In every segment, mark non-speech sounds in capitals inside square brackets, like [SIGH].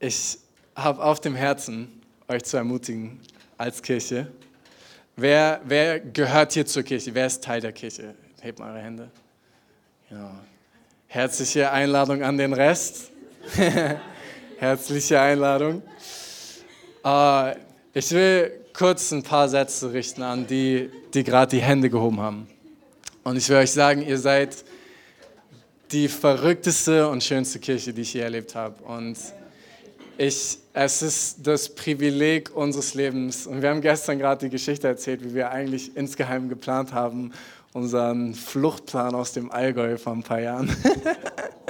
ich habe auf dem Herzen, euch zu ermutigen als Kirche. Wer, wer gehört hier zur Kirche? Wer ist Teil der Kirche? Hebt mal eure Hände. Ja. Herzliche Einladung an den Rest. [LAUGHS] Herzliche Einladung. Uh, ich will kurz ein paar Sätze richten an die, die gerade die Hände gehoben haben. Und ich will euch sagen, ihr seid die verrückteste und schönste Kirche, die ich je erlebt habe. Und ich, es ist das Privileg unseres Lebens. Und wir haben gestern gerade die Geschichte erzählt, wie wir eigentlich insgeheim geplant haben, unseren Fluchtplan aus dem Allgäu vor ein paar Jahren.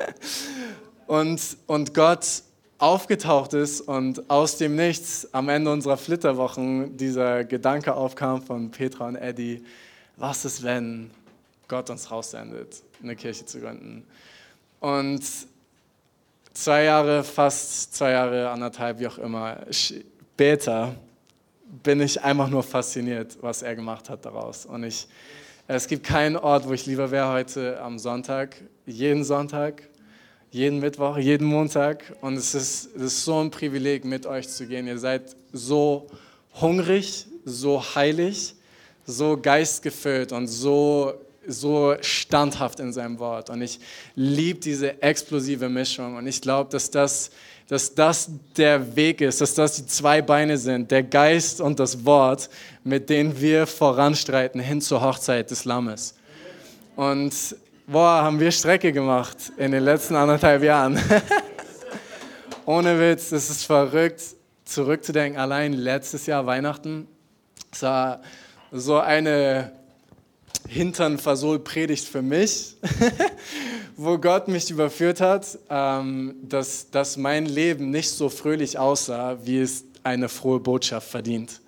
[LAUGHS] und, und Gott aufgetaucht ist und aus dem Nichts am Ende unserer Flitterwochen dieser Gedanke aufkam von Petra und Eddie, was ist, wenn Gott uns raussendet, eine Kirche zu gründen. Und zwei Jahre, fast zwei Jahre, anderthalb, wie auch immer, später bin ich einfach nur fasziniert, was er gemacht hat daraus. Und ich, es gibt keinen Ort, wo ich lieber wäre heute am Sonntag, jeden Sonntag, jeden Mittwoch, jeden Montag. Und es ist, es ist so ein Privileg, mit euch zu gehen. Ihr seid so hungrig, so heilig, so geistgefüllt und so so standhaft in seinem Wort. Und ich liebe diese explosive Mischung. Und ich glaube, dass das, dass das der Weg ist, dass das die zwei Beine sind, der Geist und das Wort, mit denen wir voranstreiten hin zur Hochzeit des Lammes. Und boah, haben wir Strecke gemacht in den letzten anderthalb Jahren. [LAUGHS] Ohne Witz, es ist verrückt, zurückzudenken. Allein letztes Jahr Weihnachten, es war so eine Hintern versohlt Predigt für mich, [LAUGHS] wo Gott mich überführt hat, ähm, dass, dass mein Leben nicht so fröhlich aussah, wie es eine frohe Botschaft verdient.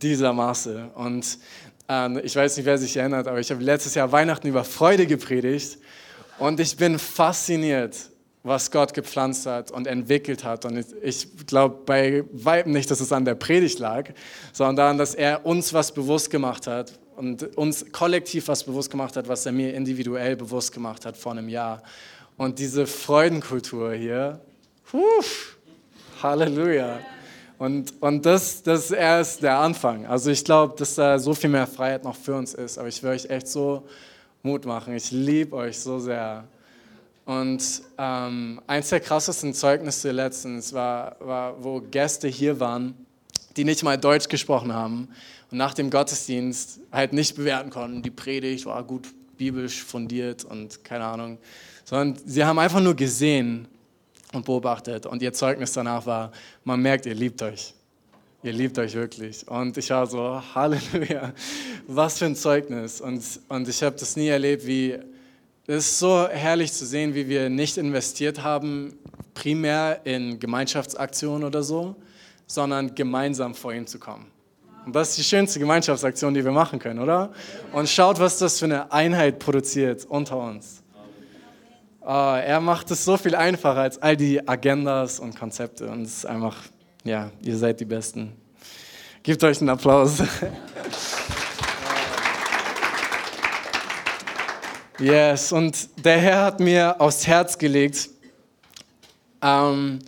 Dieser Maße. Und ähm, ich weiß nicht, wer sich erinnert, aber ich habe letztes Jahr Weihnachten über Freude gepredigt und ich bin fasziniert, was Gott gepflanzt hat und entwickelt hat. Und ich glaube bei weitem nicht, dass es an der Predigt lag, sondern daran, dass er uns was bewusst gemacht hat, und uns kollektiv was bewusst gemacht hat, was er mir individuell bewusst gemacht hat vor einem Jahr. Und diese Freudenkultur hier, huf, Halleluja. Und, und das, das ist erst der Anfang. Also ich glaube, dass da so viel mehr Freiheit noch für uns ist. Aber ich will euch echt so Mut machen. Ich liebe euch so sehr. Und ähm, eins der krassesten Zeugnisse letztens war, war, wo Gäste hier waren, die nicht mal Deutsch gesprochen haben und nach dem Gottesdienst halt nicht bewerten konnten, die Predigt war gut biblisch fundiert und keine Ahnung, sondern sie haben einfach nur gesehen und beobachtet und ihr Zeugnis danach war, man merkt, ihr liebt euch. Ihr liebt euch wirklich. Und ich war so, [LAUGHS] Halleluja, was für ein Zeugnis. Und, und ich habe das nie erlebt, wie, es ist so herrlich zu sehen, wie wir nicht investiert haben, primär in Gemeinschaftsaktionen oder so, sondern gemeinsam vor ihm zu kommen. Und das ist die schönste Gemeinschaftsaktion, die wir machen können, oder? Und schaut, was das für eine Einheit produziert unter uns. Oh, er macht es so viel einfacher als all die Agendas und Konzepte. Und es ist einfach, ja, ihr seid die Besten. Gebt euch einen Applaus. [LAUGHS] Yes, und der Herr hat mir aufs Herz gelegt, ähm,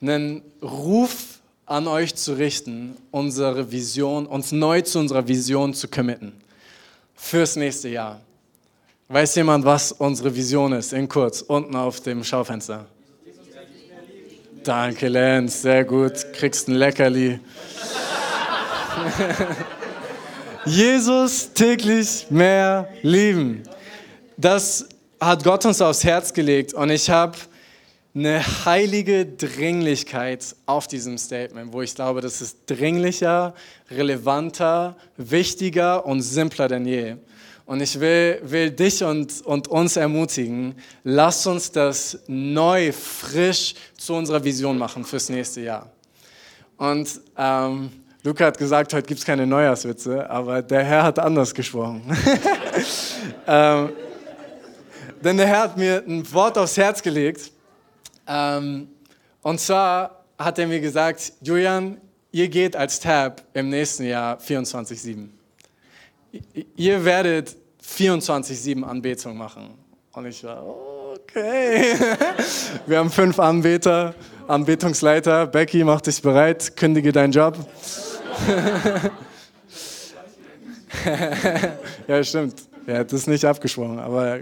einen Ruf an euch zu richten, unsere Vision, uns neu zu unserer Vision zu committen fürs nächste Jahr. Weiß jemand, was unsere Vision ist? In kurz, unten auf dem Schaufenster. Danke, Lenz, sehr gut. Kriegst ein Leckerli. [LAUGHS] Jesus täglich mehr lieben. Das hat Gott uns aufs Herz gelegt und ich habe eine heilige Dringlichkeit auf diesem Statement, wo ich glaube, das ist dringlicher, relevanter, wichtiger und simpler denn je. Und ich will, will dich und, und uns ermutigen, lass uns das neu, frisch zu unserer Vision machen fürs nächste Jahr. Und ähm, Luca hat gesagt, heute gibt es keine Neujahrswitze, aber der Herr hat anders gesprochen. [LAUGHS] ähm, denn der Herr hat mir ein Wort aufs Herz gelegt ähm, und zwar hat er mir gesagt, Julian, ihr geht als Tab im nächsten Jahr 24-7. Ihr werdet 24-7 Anbetung machen. Und ich war, okay. [LAUGHS] Wir haben fünf Anbeter Anbetungsleiter, Becky, mach dich bereit, kündige deinen Job. [LAUGHS] ja, stimmt. Er hat das nicht abgesprochen, aber.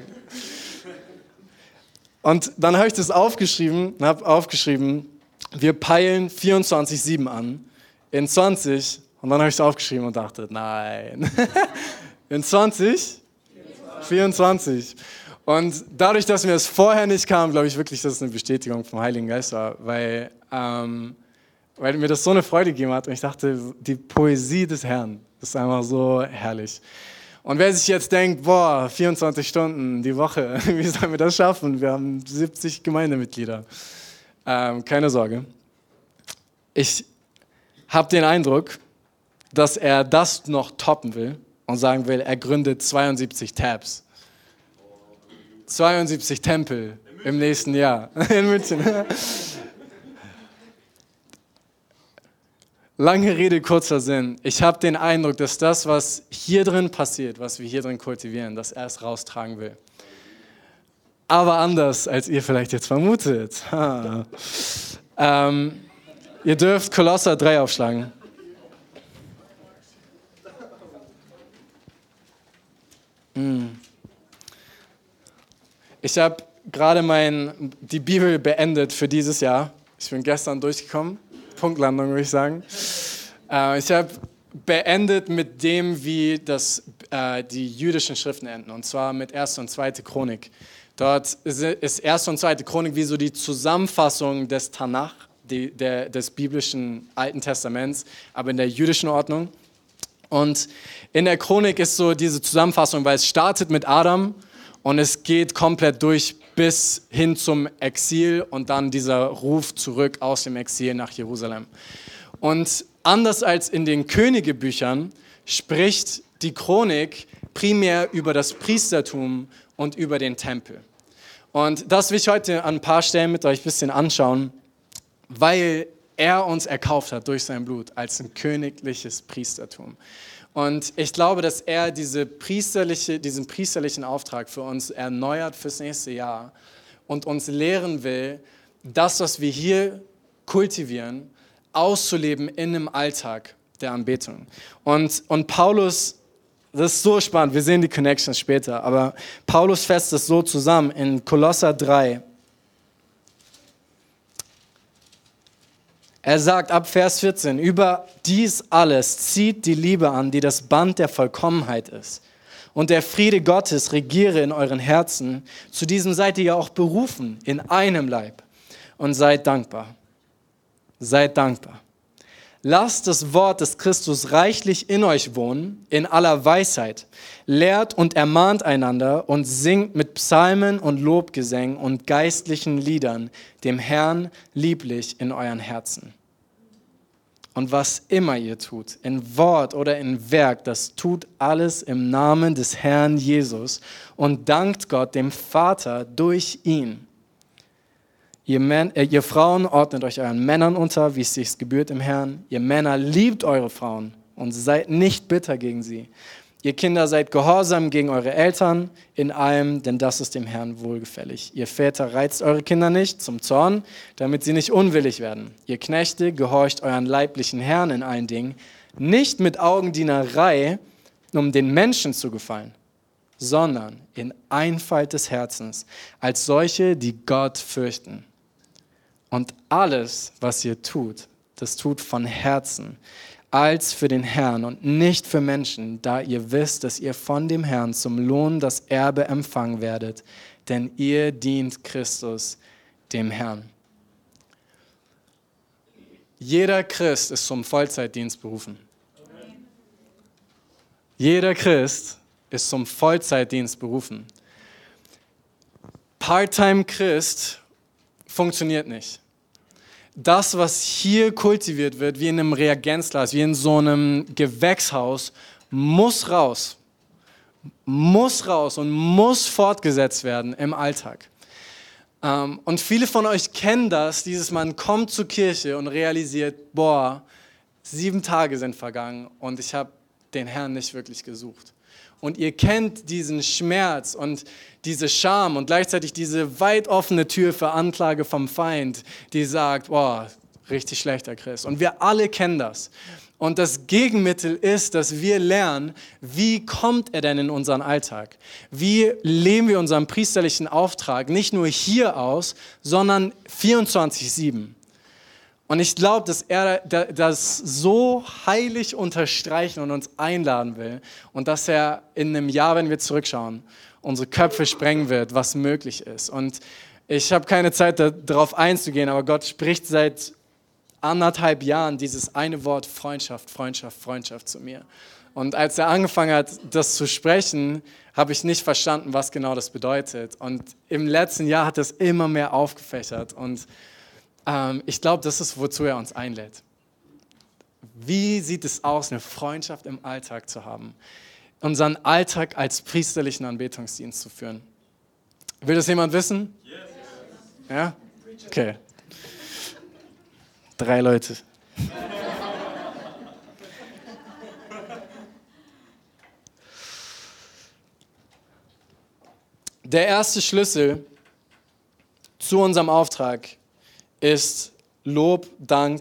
Und dann habe ich das aufgeschrieben, habe aufgeschrieben, wir peilen 24-7 an in 20 und dann habe ich es aufgeschrieben und dachte, nein. [LAUGHS] in 20? 24. 24. Und dadurch, dass mir es vorher nicht kam, glaube ich wirklich, dass es eine Bestätigung vom Heiligen Geist war, weil, ähm, weil mir das so eine Freude gegeben hat und ich dachte, die Poesie des Herrn ist einfach so herrlich. Und wer sich jetzt denkt, boah, 24 Stunden die Woche, [LAUGHS] wie sollen wir das schaffen? Wir haben 70 Gemeindemitglieder. Ähm, keine Sorge. Ich habe den Eindruck, dass er das noch toppen will und sagen will, er gründet 72 Tabs. 72 Tempel im nächsten Jahr [LAUGHS] in München. Lange Rede, kurzer Sinn. Ich habe den Eindruck, dass das, was hier drin passiert, was wir hier drin kultivieren, dass er es raustragen will. Aber anders, als ihr vielleicht jetzt vermutet. Ähm, ihr dürft Kolosser 3 aufschlagen. Hm. Ich habe gerade die Bibel beendet für dieses Jahr. Ich bin gestern durchgekommen. Punktlandung, würde ich sagen. Äh, ich habe beendet mit dem, wie das, äh, die jüdischen Schriften enden, und zwar mit 1. und 2. Chronik. Dort ist 1. und 2. Chronik wie so die Zusammenfassung des Tanach, die, der, des biblischen Alten Testaments, aber in der jüdischen Ordnung. Und in der Chronik ist so diese Zusammenfassung, weil es startet mit Adam und es geht komplett durch bis hin zum Exil und dann dieser Ruf zurück aus dem Exil nach Jerusalem. Und anders als in den Königebüchern spricht die Chronik primär über das Priestertum und über den Tempel. Und das will ich heute an ein paar Stellen mit euch ein bisschen anschauen, weil er uns erkauft hat durch sein Blut als ein königliches Priestertum. Und ich glaube, dass er diese priesterliche, diesen priesterlichen Auftrag für uns erneuert fürs nächste Jahr und uns lehren will, das, was wir hier kultivieren, auszuleben in einem Alltag der Anbetung. Und, und Paulus, das ist so spannend, wir sehen die Connections später, aber Paulus fasst es so zusammen in Kolosser 3, Er sagt ab Vers 14, über dies alles zieht die Liebe an, die das Band der Vollkommenheit ist. Und der Friede Gottes regiere in euren Herzen. Zu diesem seid ihr ja auch berufen, in einem Leib. Und seid dankbar. Seid dankbar. Lasst das Wort des Christus reichlich in euch wohnen, in aller Weisheit. Lehrt und ermahnt einander und singt mit Psalmen und Lobgesängen und geistlichen Liedern dem Herrn lieblich in euren Herzen. Und was immer ihr tut, in Wort oder in Werk, das tut alles im Namen des Herrn Jesus und dankt Gott, dem Vater, durch ihn. Ihr, Män äh, ihr Frauen ordnet euch euren Männern unter, wie es sich gebührt im Herrn. Ihr Männer liebt eure Frauen und seid nicht bitter gegen sie. Ihr Kinder seid gehorsam gegen eure Eltern in allem, denn das ist dem Herrn wohlgefällig. Ihr Väter reizt eure Kinder nicht zum Zorn, damit sie nicht unwillig werden. Ihr Knechte gehorcht euren leiblichen Herrn in allen Dingen, nicht mit Augendienerei, um den Menschen zu gefallen, sondern in Einfalt des Herzens, als solche, die Gott fürchten. Und alles, was ihr tut, das tut von Herzen, als für den Herrn und nicht für Menschen, da ihr wisst, dass ihr von dem Herrn zum Lohn das Erbe empfangen werdet, denn ihr dient Christus, dem Herrn. Jeder Christ ist zum Vollzeitdienst berufen. Jeder Christ ist zum Vollzeitdienst berufen. Part-time-Christ funktioniert nicht das, was hier kultiviert wird, wie in einem Reagenzglas, wie in so einem Gewächshaus, muss raus. Muss raus und muss fortgesetzt werden im Alltag. Ähm, und viele von euch kennen das, dieses man kommt zur Kirche und realisiert, boah, sieben Tage sind vergangen und ich habe den Herrn nicht wirklich gesucht. Und ihr kennt diesen Schmerz und diese Scham und gleichzeitig diese weit offene Tür für Anklage vom Feind, die sagt, boah, richtig schlechter Christ. Und wir alle kennen das. Und das Gegenmittel ist, dass wir lernen, wie kommt er denn in unseren Alltag? Wie leben wir unseren priesterlichen Auftrag nicht nur hier aus, sondern 24-7? Und ich glaube, dass er das so heilig unterstreichen und uns einladen will und dass er in einem Jahr, wenn wir zurückschauen, unsere Köpfe sprengen wird, was möglich ist. Und ich habe keine Zeit darauf einzugehen, aber Gott spricht seit anderthalb Jahren dieses eine Wort Freundschaft, Freundschaft, Freundschaft zu mir. Und als er angefangen hat, das zu sprechen, habe ich nicht verstanden, was genau das bedeutet. Und im letzten Jahr hat es immer mehr aufgefächert. Und ähm, ich glaube, das ist, wozu er uns einlädt. Wie sieht es aus, eine Freundschaft im Alltag zu haben? Unseren Alltag als priesterlichen Anbetungsdienst zu führen. Will das jemand wissen? Ja? Okay. Drei Leute. Der erste Schlüssel zu unserem Auftrag ist Lob, Dank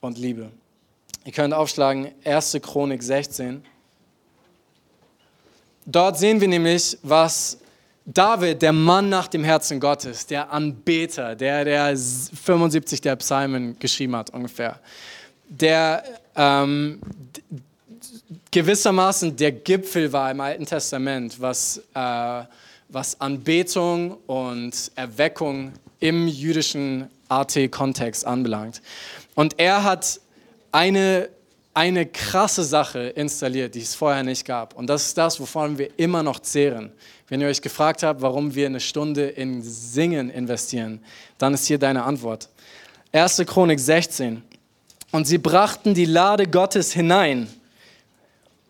und Liebe. Ihr könnt aufschlagen 1. Chronik 16. Dort sehen wir nämlich, was David, der Mann nach dem Herzen Gottes, der Anbeter, der, der 75 der Psalmen geschrieben hat ungefähr, der ähm, gewissermaßen der Gipfel war im Alten Testament, was, äh, was Anbetung und Erweckung im jüdischen AT-Kontext anbelangt. Und er hat eine eine krasse Sache installiert, die es vorher nicht gab. Und das ist das, wovon wir immer noch zehren. Wenn ihr euch gefragt habt, warum wir eine Stunde in Singen investieren, dann ist hier deine Antwort. 1. Chronik 16. Und sie brachten die Lade Gottes hinein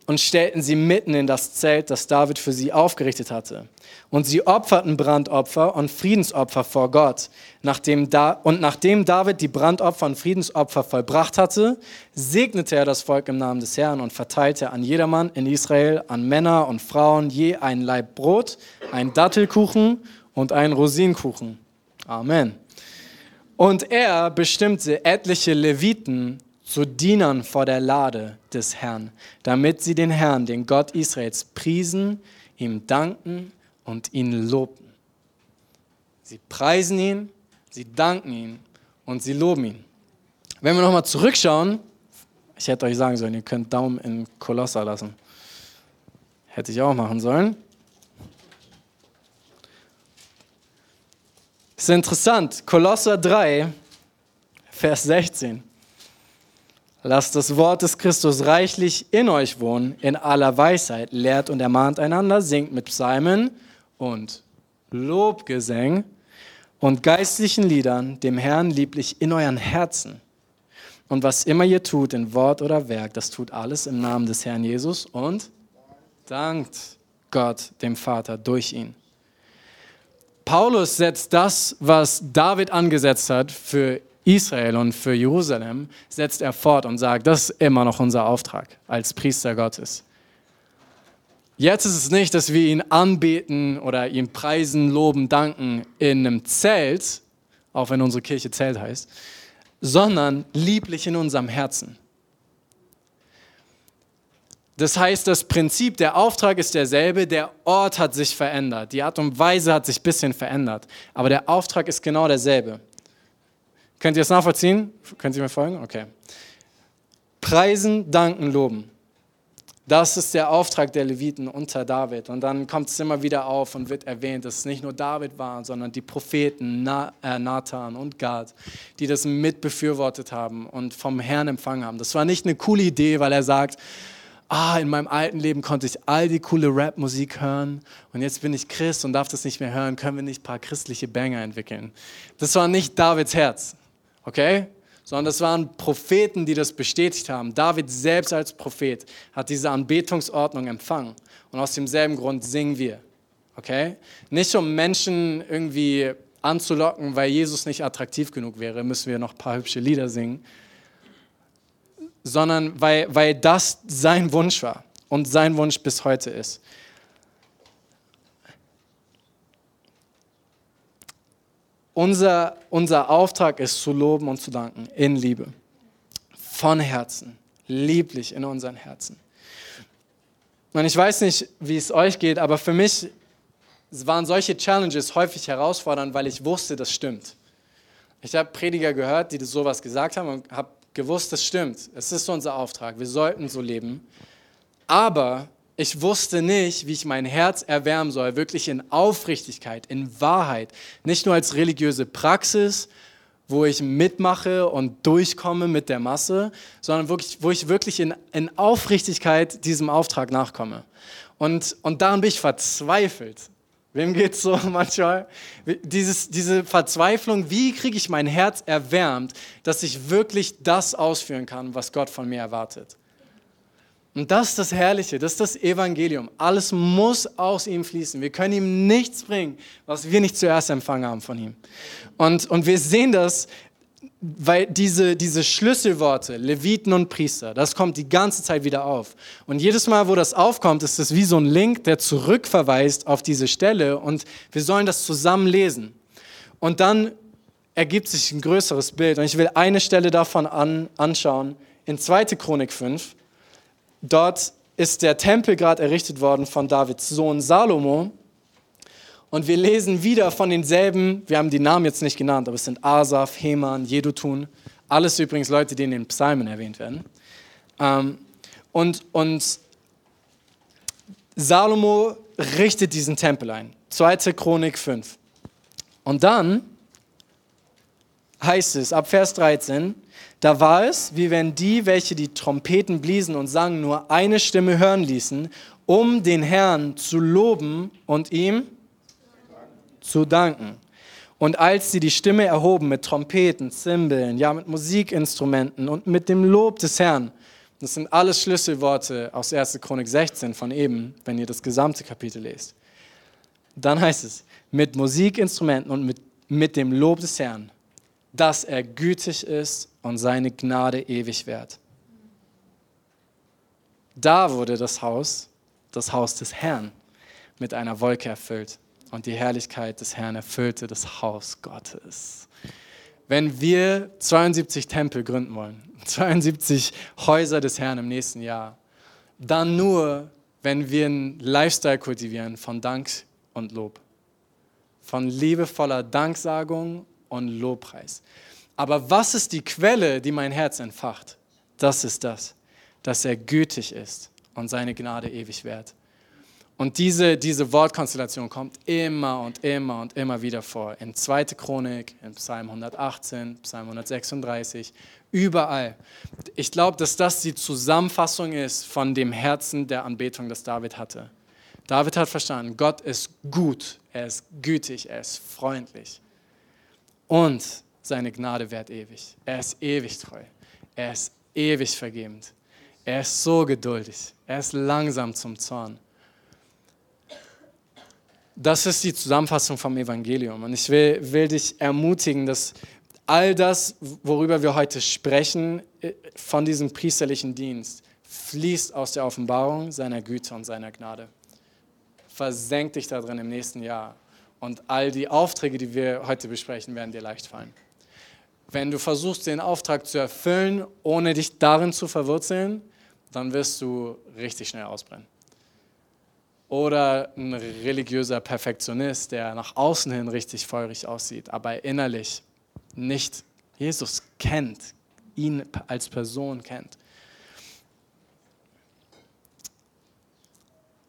und stellten sie mitten in das Zelt, das David für sie aufgerichtet hatte. Und sie opferten Brandopfer und Friedensopfer vor Gott. Nachdem da, und nachdem David die Brandopfer und Friedensopfer vollbracht hatte, segnete er das Volk im Namen des Herrn und verteilte an jedermann in Israel, an Männer und Frauen je ein Laib Brot, ein Dattelkuchen und ein Rosinenkuchen. Amen. Und er bestimmte etliche Leviten zu Dienern vor der Lade des Herrn, damit sie den Herrn, den Gott Israels, priesen, ihm danken und ihn lobten. Sie preisen ihn, sie danken ihn und sie loben ihn. Wenn wir nochmal zurückschauen, ich hätte euch sagen sollen, ihr könnt Daumen in Kolosser lassen. Hätte ich auch machen sollen. Ist interessant. Kolosser 3, Vers 16. Lasst das Wort des Christus reichlich in euch wohnen, in aller Weisheit, lehrt und ermahnt einander, singt mit Psalmen und Lobgesängen und geistlichen Liedern dem Herrn lieblich in euren Herzen. Und was immer ihr tut, in Wort oder Werk, das tut alles im Namen des Herrn Jesus und dankt Gott, dem Vater, durch ihn. Paulus setzt das, was David angesetzt hat, für Israel und für Jerusalem setzt er fort und sagt, das ist immer noch unser Auftrag als Priester Gottes. Jetzt ist es nicht, dass wir ihn anbeten oder ihm preisen, loben, danken in einem Zelt, auch wenn unsere Kirche Zelt heißt, sondern lieblich in unserem Herzen. Das heißt, das Prinzip, der Auftrag ist derselbe, der Ort hat sich verändert, die Art und Weise hat sich ein bisschen verändert, aber der Auftrag ist genau derselbe. Könnt ihr es nachvollziehen? Könnt ihr mir folgen? Okay. Preisen, danken, loben. Das ist der Auftrag der Leviten unter David. Und dann kommt es immer wieder auf und wird erwähnt, dass es nicht nur David war, sondern die Propheten äh, Nathan und Gad, die das mitbefürwortet haben und vom Herrn empfangen haben. Das war nicht eine coole Idee, weil er sagt, ah, in meinem alten Leben konnte ich all die coole Rap-Musik hören und jetzt bin ich Christ und darf das nicht mehr hören, können wir nicht ein paar christliche Banger entwickeln. Das war nicht Davids Herz okay? Sondern das waren Propheten, die das bestätigt haben. David selbst als Prophet hat diese Anbetungsordnung empfangen. Und aus demselben Grund singen wir, okay? Nicht um Menschen irgendwie anzulocken, weil Jesus nicht attraktiv genug wäre, müssen wir noch ein paar hübsche Lieder singen, sondern weil, weil das sein Wunsch war. und sein Wunsch bis heute ist. Unser, unser Auftrag ist zu loben und zu danken in Liebe. Von Herzen, lieblich in unseren Herzen. Und ich weiß nicht, wie es euch geht, aber für mich waren solche Challenges häufig herausfordernd, weil ich wusste, das stimmt. Ich habe Prediger gehört, die sowas gesagt haben und habe gewusst, das stimmt. Es ist unser Auftrag. Wir sollten so leben. Aber ich wusste nicht, wie ich mein Herz erwärmen soll, wirklich in Aufrichtigkeit, in Wahrheit. Nicht nur als religiöse Praxis, wo ich mitmache und durchkomme mit der Masse, sondern wirklich, wo ich wirklich in, in Aufrichtigkeit diesem Auftrag nachkomme. Und, und daran bin ich verzweifelt. Wem geht es so [LAUGHS] manchmal? Dieses, diese Verzweiflung, wie kriege ich mein Herz erwärmt, dass ich wirklich das ausführen kann, was Gott von mir erwartet? Und das ist das Herrliche, das ist das Evangelium. Alles muss aus ihm fließen. Wir können ihm nichts bringen, was wir nicht zuerst empfangen haben von ihm. Und, und wir sehen das weil diese, diese Schlüsselworte, Leviten und Priester, das kommt die ganze Zeit wieder auf. Und jedes Mal, wo das aufkommt, ist es wie so ein Link, der zurückverweist auf diese Stelle und wir sollen das zusammen lesen. Und dann ergibt sich ein größeres Bild. Und ich will eine Stelle davon an, anschauen. In 2. Chronik 5, dort ist der Tempel gerade errichtet worden von Davids Sohn Salomo. Und wir lesen wieder von denselben, wir haben die Namen jetzt nicht genannt, aber es sind Asaf, Heman, Jedutun, alles übrigens Leute, die in den Psalmen erwähnt werden. Ähm, und, und Salomo richtet diesen Tempel ein. 2. Chronik 5. Und dann heißt es ab Vers 13, da war es, wie wenn die, welche die Trompeten bliesen und sangen, nur eine Stimme hören ließen, um den Herrn zu loben und ihm zu danken. Und als sie die Stimme erhoben mit Trompeten, Zimbeln, ja mit Musikinstrumenten und mit dem Lob des Herrn, das sind alles Schlüsselworte aus 1. Chronik 16 von eben, wenn ihr das gesamte Kapitel lest. Dann heißt es, mit Musikinstrumenten und mit, mit dem Lob des Herrn, dass er gütig ist und seine Gnade ewig währt. Da wurde das Haus, das Haus des Herrn, mit einer Wolke erfüllt und die Herrlichkeit des Herrn erfüllte das Haus Gottes. Wenn wir 72 Tempel gründen wollen, [LAUGHS] 72 Häuser des Herrn im nächsten Jahr, dann nur, wenn wir einen Lifestyle kultivieren von Dank und Lob, von liebevoller Danksagung und Lobpreis. Aber was ist die Quelle, die mein Herz entfacht? Das ist das, dass er gütig ist und seine Gnade ewig währt. Und diese, diese Wortkonstellation kommt immer und immer und immer wieder vor. In 2. Chronik, in Psalm 118, Psalm 136, überall. Ich glaube, dass das die Zusammenfassung ist von dem Herzen der Anbetung, das David hatte. David hat verstanden, Gott ist gut, er ist gütig, er ist freundlich. Und seine Gnade währt ewig. Er ist ewig treu. Er ist ewig vergebend. Er ist so geduldig. Er ist langsam zum Zorn das ist die Zusammenfassung vom Evangelium. Und ich will, will dich ermutigen, dass all das, worüber wir heute sprechen, äh, von diesem priesterlichen Dienst, fließt aus der Offenbarung seiner Güte und seiner Gnade. Versenk dich da drin im nächsten Jahr. Und all die Aufträge, die wir heute besprechen, werden dir leicht fallen. Wenn du versuchst, den Auftrag zu erfüllen, ohne dich darin zu verwurzeln, dann wirst du richtig schnell ausbrennen oder ein religiöser Perfektionist, der nach außen hin richtig feurig aussieht, aber innerlich nicht Jesus kennt, ihn als Person kennt.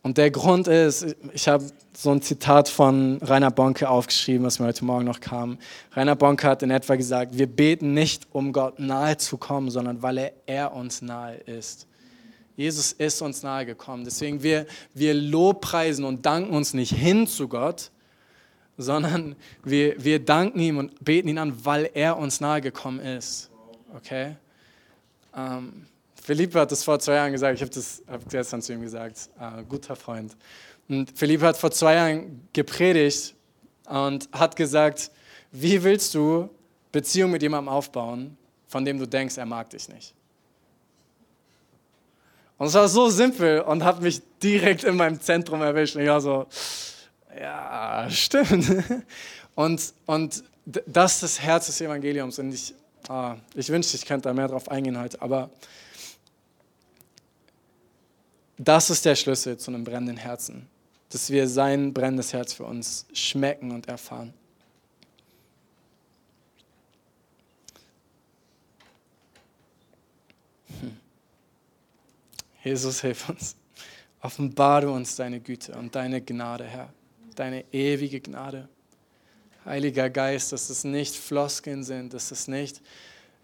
Und der Grund ist, ich habe so ein Zitat von Rainer Bonke aufgeschrieben, was mir heute Morgen noch kam. Rainer Bonke hat in etwa gesagt, wir beten nicht, um Gott nahe zu kommen, sondern weil er, er uns nahe ist. Jesus ist uns nahe gekommen. Deswegen wir, wir lobpreisen und danken uns nicht hin zu Gott, sondern wir, wir danken ihm und beten ihn an, weil er uns nahe gekommen ist. Okay? Ähm, Philippe hat das vor zwei Jahren gesagt, ich habe das hab gestern zu ihm gesagt, äh, guter Freund. Und Philippe hat vor zwei Jahren gepredigt und hat gesagt, wie willst du Beziehung mit jemandem aufbauen, von dem du denkst, er mag dich nicht? Und es war so simpel und hat mich direkt in meinem Zentrum erwischt. Und ich war so, ja, stimmt. [LAUGHS] Und, und das ist das Herz des Evangeliums. Und ich, ah, ich wünschte, ich könnte da mehr drauf eingehen heute. Aber das ist der Schlüssel zu einem brennenden Herzen. Dass wir sein brennendes Herz für uns schmecken und erfahren. Hm. Jesus, hilf uns. Offenbare uns deine Güte und deine Gnade, Herr. Deine ewige Gnade. Heiliger Geist, dass es nicht Floskeln sind, dass es nicht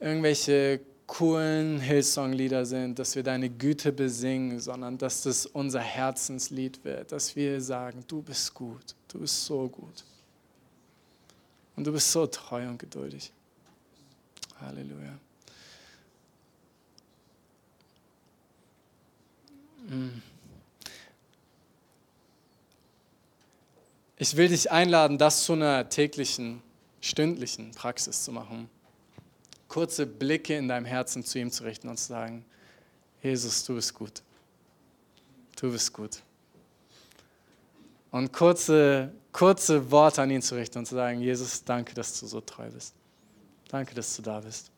irgendwelche coolen Hillsong-Lieder sind, dass wir deine Güte besingen, sondern dass das unser Herzenslied wird, dass wir sagen, du bist gut, du bist so gut. Und du bist so treu und geduldig. Halleluja. Mm. Ich will dich einladen, das zu einer täglichen, stündlichen Praxis zu machen kurze Blicke in deinem Herzen zu ihm zu richten und zu sagen, Jesus, du bist gut. Du bist gut. Und kurze, kurze Worte an ihn zu richten und zu sagen, Jesus, danke, dass du so treu bist. Danke, dass du da bist.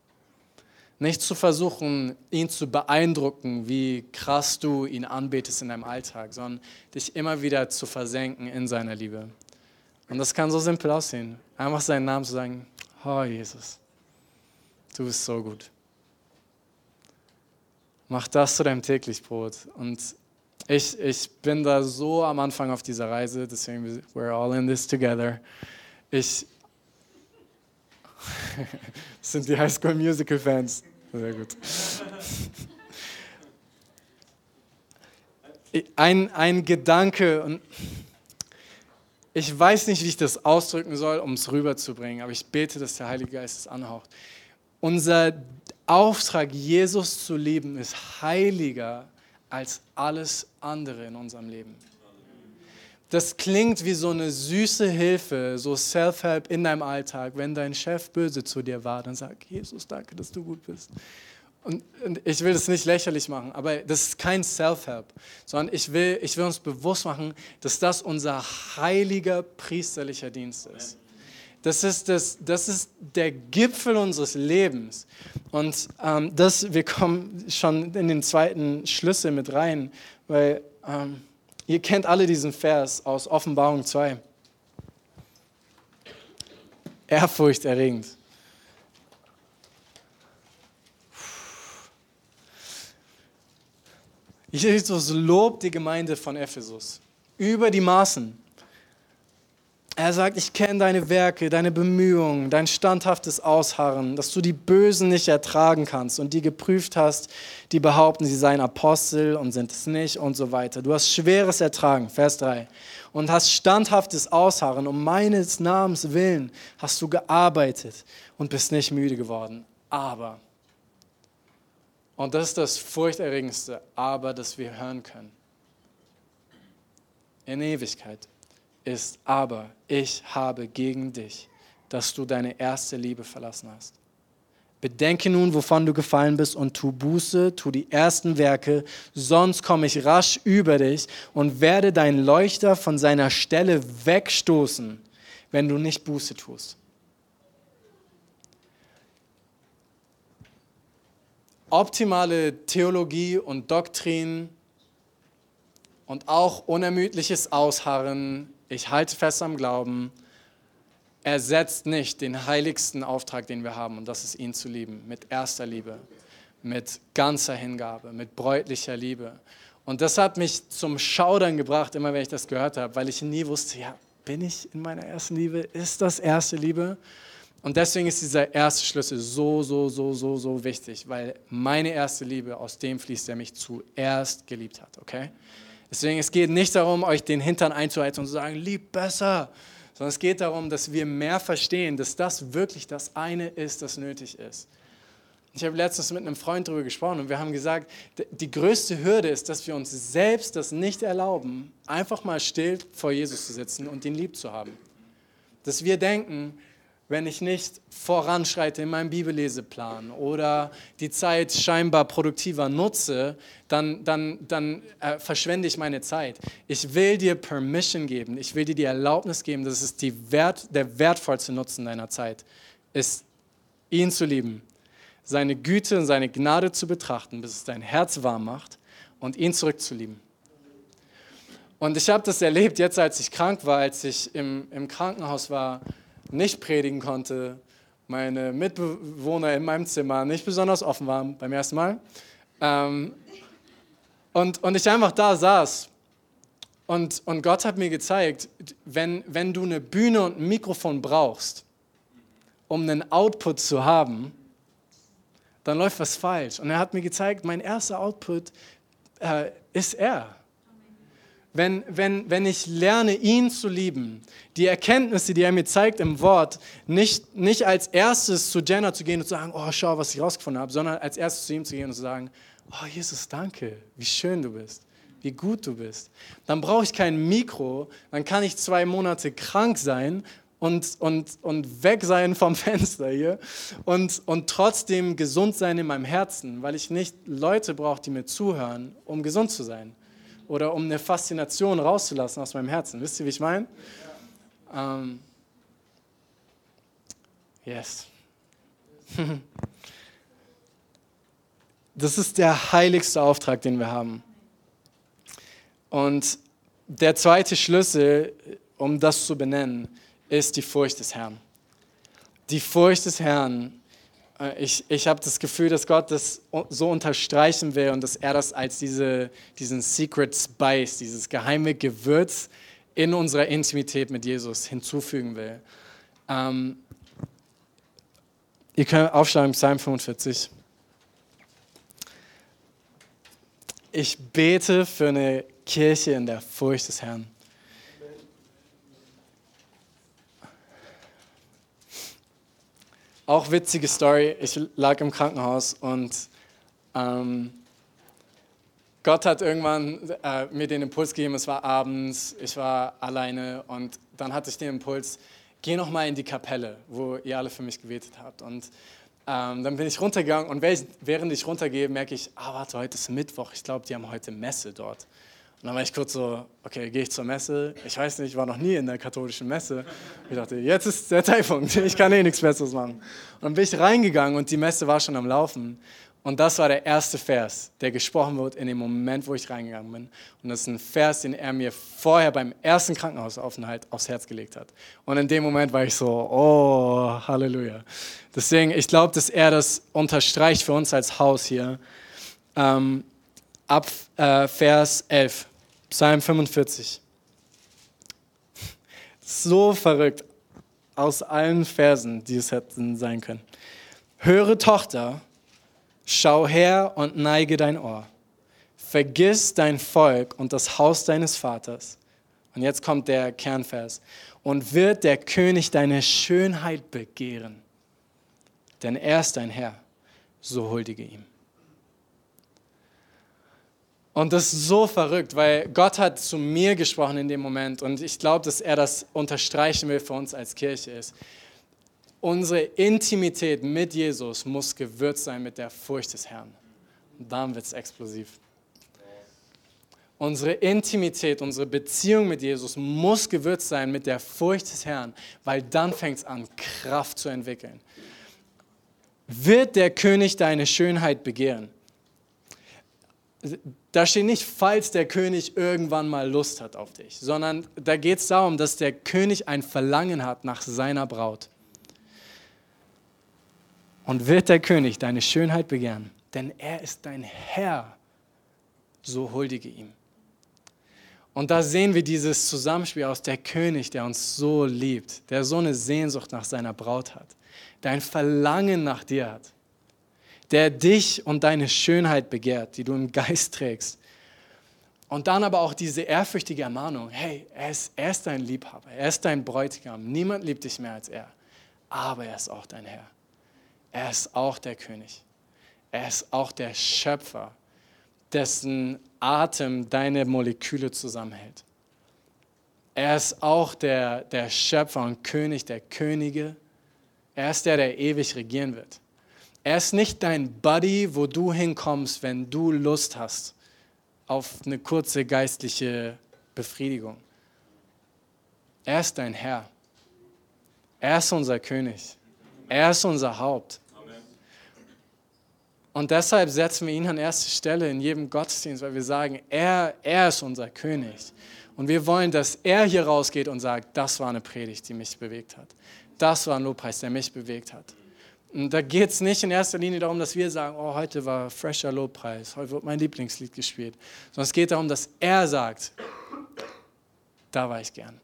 Nicht zu versuchen, ihn zu beeindrucken, wie krass du ihn anbetest in deinem Alltag, sondern dich immer wieder zu versenken in seiner Liebe. Und das kann so simpel aussehen. Einfach seinen Namen zu sagen, oh Jesus, Du bist so gut. Mach das zu deinem täglich Brot. Und ich, ich bin da so am Anfang auf dieser Reise, deswegen we're all in this together. Ich [LAUGHS] das sind die High School Musical Fans. Sehr gut. [LAUGHS] Ein, ein Gedanke, und ich weiß nicht, wie ich das ausdrücken soll, um es rüberzubringen, aber ich bete, dass der Heilige Geist es anhaucht. Unser Auftrag, Jesus zu lieben, ist heiliger als alles andere in unserem Leben. Das klingt wie so eine süße Hilfe, so Self-Help in deinem Alltag. Wenn dein Chef böse zu dir war, dann sag, Jesus, danke, dass du gut bist. Und, und ich will das nicht lächerlich machen, aber das ist kein Self-Help, sondern ich will, ich will uns bewusst machen, dass das unser heiliger priesterlicher Dienst ist. Das ist, das, das ist der Gipfel unseres Lebens. Und ähm, das, wir kommen schon in den zweiten Schlüssel mit rein, weil ähm, ihr kennt alle diesen Vers aus Offenbarung 2. Ehrfurchterregend. Jesus lobt die Gemeinde von Ephesus über die Maßen. Er sagt, ich kenne deine Werke, deine Bemühungen, dein standhaftes Ausharren, dass du die Bösen nicht ertragen kannst und die geprüft hast, die behaupten, sie seien Apostel und sind es nicht und so weiter. Du hast schweres Ertragen, Vers 3, und hast standhaftes Ausharren. Um meines Namens willen hast du gearbeitet und bist nicht müde geworden. Aber, und das ist das furchterregendste Aber, das wir hören können, in Ewigkeit ist, aber ich habe gegen dich, dass du deine erste Liebe verlassen hast. Bedenke nun, wovon du gefallen bist und tu Buße, tu die ersten Werke, sonst komme ich rasch über dich und werde deinen Leuchter von seiner Stelle wegstoßen, wenn du nicht Buße tust. Optimale Theologie und Doktrin und auch unermüdliches Ausharren ich halte fest am Glauben, ersetzt nicht den heiligsten Auftrag, den wir haben, und das ist ihn zu lieben, mit erster Liebe, mit ganzer Hingabe, mit bräutlicher Liebe. Und das hat mich zum Schaudern gebracht, immer wenn ich das gehört habe, weil ich nie wusste, ja, bin ich in meiner ersten Liebe? Ist das erste Liebe? Und deswegen ist dieser erste Schlüssel so, so, so, so, so wichtig, weil meine erste Liebe aus dem fließt, der mich zuerst geliebt hat, okay? Deswegen, es geht nicht darum, euch den Hintern einzuheizen und zu sagen, lieb besser, sondern es geht darum, dass wir mehr verstehen, dass das wirklich das eine ist, das nötig ist. Ich habe letztens mit einem Freund darüber gesprochen und wir haben gesagt, die größte Hürde ist, dass wir uns selbst das nicht erlauben, einfach mal still vor Jesus zu sitzen und ihn lieb zu haben. Dass wir denken, wenn ich nicht voranschreite in meinem Bibelleseplan oder die Zeit scheinbar produktiver nutze, dann, dann, dann äh, verschwende ich meine Zeit. Ich will dir Permission geben, ich will dir die Erlaubnis geben, dass es die Wert, der wertvollste Nutzen deiner Zeit ist, ihn zu lieben, seine Güte und seine Gnade zu betrachten, bis es dein Herz warm macht und ihn zurückzulieben. Und ich habe das erlebt jetzt, als ich krank war, als ich im, im Krankenhaus war nicht predigen konnte, meine Mitbewohner in meinem Zimmer nicht besonders offen waren beim ersten Mal. Ähm, und, und ich einfach da saß. Und, und Gott hat mir gezeigt, wenn, wenn du eine Bühne und ein Mikrofon brauchst, um einen Output zu haben, dann läuft was falsch. Und er hat mir gezeigt, mein erster Output äh, ist er wenn, wenn, wenn ich lerne, ihn zu lieben, die Erkenntnisse, die er mir zeigt im Wort, nicht, nicht als erstes zu Jenna zu gehen und zu sagen, oh, schau, was ich rausgefunden habe, sondern als erstes zu ihm zu gehen und zu sagen, oh, Jesus, danke, wie schön du bist, wie gut du bist. Dann brauche ich kein Mikro, dann kann ich zwei Monate krank sein und, und, und weg sein vom [LAUGHS] Fenster hier und, und trotzdem gesund sein in meinem Herzen, weil ich nicht Leute brauche, die mir zuhören, um gesund zu sein oder um eine Faszination rauszulassen aus meinem Herzen. Wisst ihr, wie ich meine? Ähm, yes. [LAUGHS] Das ist der heiligste Auftrag, den wir haben. Und der zweite Schlüssel, um das zu benennen, ist die Furcht des Herrn. Die Furcht des Herrn ich, ich habe das Gefühl, dass Gott das so unterstreichen will und dass er das als diese, diesen Secret Spice, dieses geheime Gewürz in unserer Intimität mit Jesus hinzufügen will. Ähm, ihr könnt aufschlagen, Psalm 45. Ich bete für eine Kirche in der Furcht des Herrn. Auch witzige Story. Ich lag im Krankenhaus und ähm, Gott hat irgendwann äh, mir den Impuls gegeben. Es war abends, ich war alleine und dann hatte ich den Impuls, geh noch mal in die Kapelle, wo ihr alle für mich gebetet habt. Und ähm, dann bin ich runtergegangen und während ich runtergehe, merke ich, ah warte, heute ist Mittwoch. Ich glaube, die haben heute Messe dort. Und dann war ich kurz so, okay, gehe ich zur Messe? Ich weiß nicht, ich war noch nie in der katholischen Messe. Ich dachte, jetzt ist der Zeitpunkt, ich kann eh nichts Besseres machen. Und dann bin ich reingegangen und die Messe war schon am Laufen. Und das war der erste Vers, der gesprochen wird in dem Moment, wo ich reingegangen bin. Und das ist ein Vers, den er mir vorher beim ersten Krankenhausaufenthalt aufs Herz gelegt hat. Und in dem Moment war ich so, oh, Halleluja. Deswegen, ich glaube, dass er das unterstreicht für uns als Haus hier. Ähm, ab äh, Vers 11, Psalm 45. So verrückt aus allen Versen, die es hätten sein können. Höre Tochter, schau her und neige dein Ohr. Vergiss dein Volk und das Haus deines Vaters. Und jetzt kommt der Kernvers. Und wird der König deine Schönheit begehren. Denn er ist dein Herr, so huldige ihm. Und das ist so verrückt, weil Gott hat zu mir gesprochen in dem Moment und ich glaube, dass er das unterstreichen will für uns als Kirche ist. Unsere Intimität mit Jesus muss gewürzt sein mit der Furcht des Herrn. Und dann wird es explosiv. Unsere Intimität, unsere Beziehung mit Jesus muss gewürzt sein mit der Furcht des Herrn, weil dann fängt es an, Kraft zu entwickeln. Wird der König deine Schönheit begehren? Da steht nicht, falls der König irgendwann mal Lust hat auf dich, sondern da geht es darum, dass der König ein Verlangen hat nach seiner Braut. Und wird der König deine Schönheit begehren, denn er ist dein Herr, so huldige ihm. Und da sehen wir dieses Zusammenspiel aus der König, der uns so liebt, der so eine Sehnsucht nach seiner Braut hat, der ein Verlangen nach dir hat der dich und deine Schönheit begehrt, die du im Geist trägst. Und dann aber auch diese ehrfürchtige Ermahnung, hey, er ist, er ist dein Liebhaber, er ist dein Bräutigam, niemand liebt dich mehr als er, aber er ist auch dein Herr. Er ist auch der König. Er ist auch der Schöpfer, dessen Atem deine Moleküle zusammenhält. Er ist auch der, der Schöpfer und König der Könige Er ist der, der ewig regieren wird. Er ist nicht dein Buddy, wo du hinkommst, wenn du Lust hast auf eine kurze geistliche Befriedigung. Er ist dein Herr. Er ist unser König. Er ist unser Haupt. Und deshalb setzen wir ihn an erste Stelle in jedem Gottesdienst, weil wir sagen, er, er ist unser König. Und wir wollen, dass er hier rausgeht und sagt, das war eine Predigt, die mich bewegt hat. Das war ein Lobpreis, der mich bewegt hat. Und da geht es nicht in erster Linie darum, dass wir sagen, oh, heute war fresher Lobpreis, heute wird mein Lieblingslied gespielt, sondern es geht darum, dass er sagt, da war ich gern.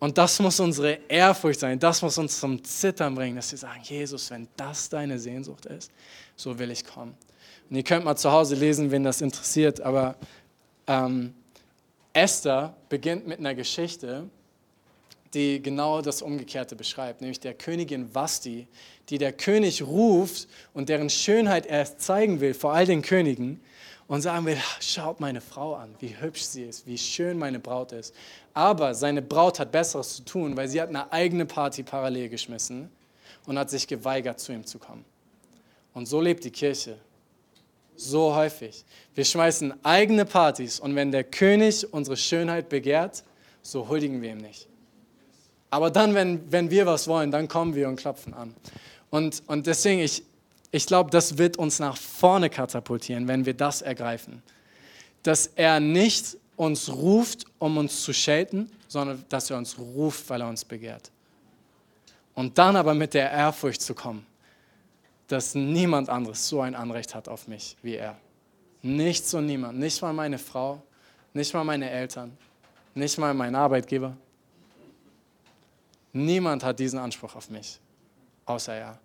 Und das muss unsere Ehrfurcht sein, das muss uns zum Zittern bringen, dass wir sagen, Jesus, wenn das deine Sehnsucht ist, so will ich kommen. Und ihr könnt mal zu Hause lesen, wen das interessiert, aber ähm, Esther beginnt mit einer Geschichte, die genau das Umgekehrte beschreibt, nämlich der Königin Vasti, die der König ruft und deren Schönheit er zeigen will vor all den Königen und sagen will, schaut meine Frau an, wie hübsch sie ist, wie schön meine Braut ist. Aber seine Braut hat Besseres zu tun, weil sie hat eine eigene Party parallel geschmissen und hat sich geweigert, zu ihm zu kommen. Und so lebt die Kirche. So häufig. Wir schmeißen eigene Partys und wenn der König unsere Schönheit begehrt, so huldigen wir ihm nicht. Aber dann, wenn, wenn wir was wollen, dann kommen wir und klopfen an. Und, und deswegen, ich, ich glaube, das wird uns nach vorne katapultieren, wenn wir das ergreifen. Dass er nicht uns ruft, um uns zu schelten, sondern dass er uns ruft, weil er uns begehrt. Und dann aber mit der Ehrfurcht zu kommen dass niemand anderes so ein Anrecht hat auf mich wie er. Nichts und niemand. Nicht mal meine Frau, nicht mal meine Eltern, nicht mal mein Arbeitgeber. Niemand hat diesen Anspruch auf mich, außer er.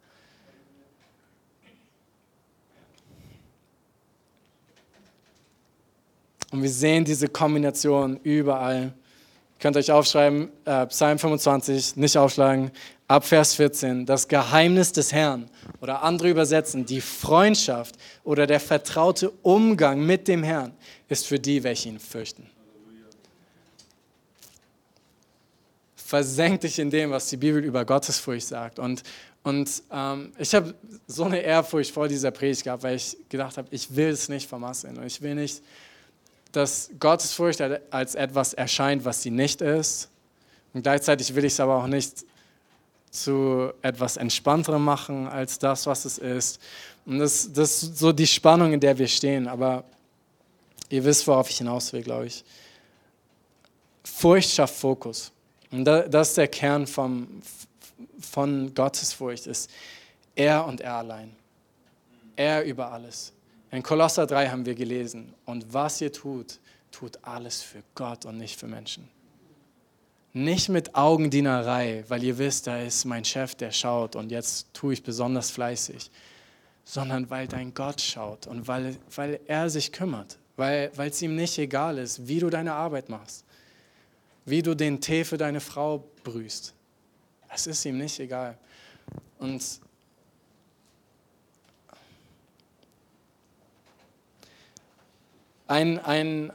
Und wir sehen diese Kombination überall. Ihr könnt euch aufschreiben, äh, Psalm 25, nicht aufschlagen, ab Vers 14, das Geheimnis des Herrn oder andere übersetzen, die Freundschaft oder der vertraute Umgang mit dem Herrn ist für die, welche ihn fürchten. Versenk dich in dem, was die Bibel über Gottesfurcht sagt. Und, und ähm, ich habe so eine Ehrfurcht vor dieser Predigt gehabt, weil ich gedacht habe, ich will es nicht vermasseln. Und ich will nicht, dass Gottesfurcht als etwas erscheint, was sie nicht ist. Und gleichzeitig will ich es aber auch nicht zu etwas Entspannterem machen als das, was es ist. Und das, das ist so die Spannung, in der wir stehen. Aber ihr wisst, worauf ich hinaus will, glaube ich. Furcht schafft Fokus. Und das ist der Kern vom, von Gottesfurcht, ist er und er allein. Er über alles. In Kolosser 3 haben wir gelesen, und was ihr tut, tut alles für Gott und nicht für Menschen. Nicht mit Augendienerei, weil ihr wisst, da ist mein Chef, der schaut und jetzt tue ich besonders fleißig, sondern weil dein Gott schaut und weil, weil er sich kümmert, weil es ihm nicht egal ist, wie du deine Arbeit machst, wie du den Tee für deine Frau brühst. Es ist ihm nicht egal. Und ein, ein,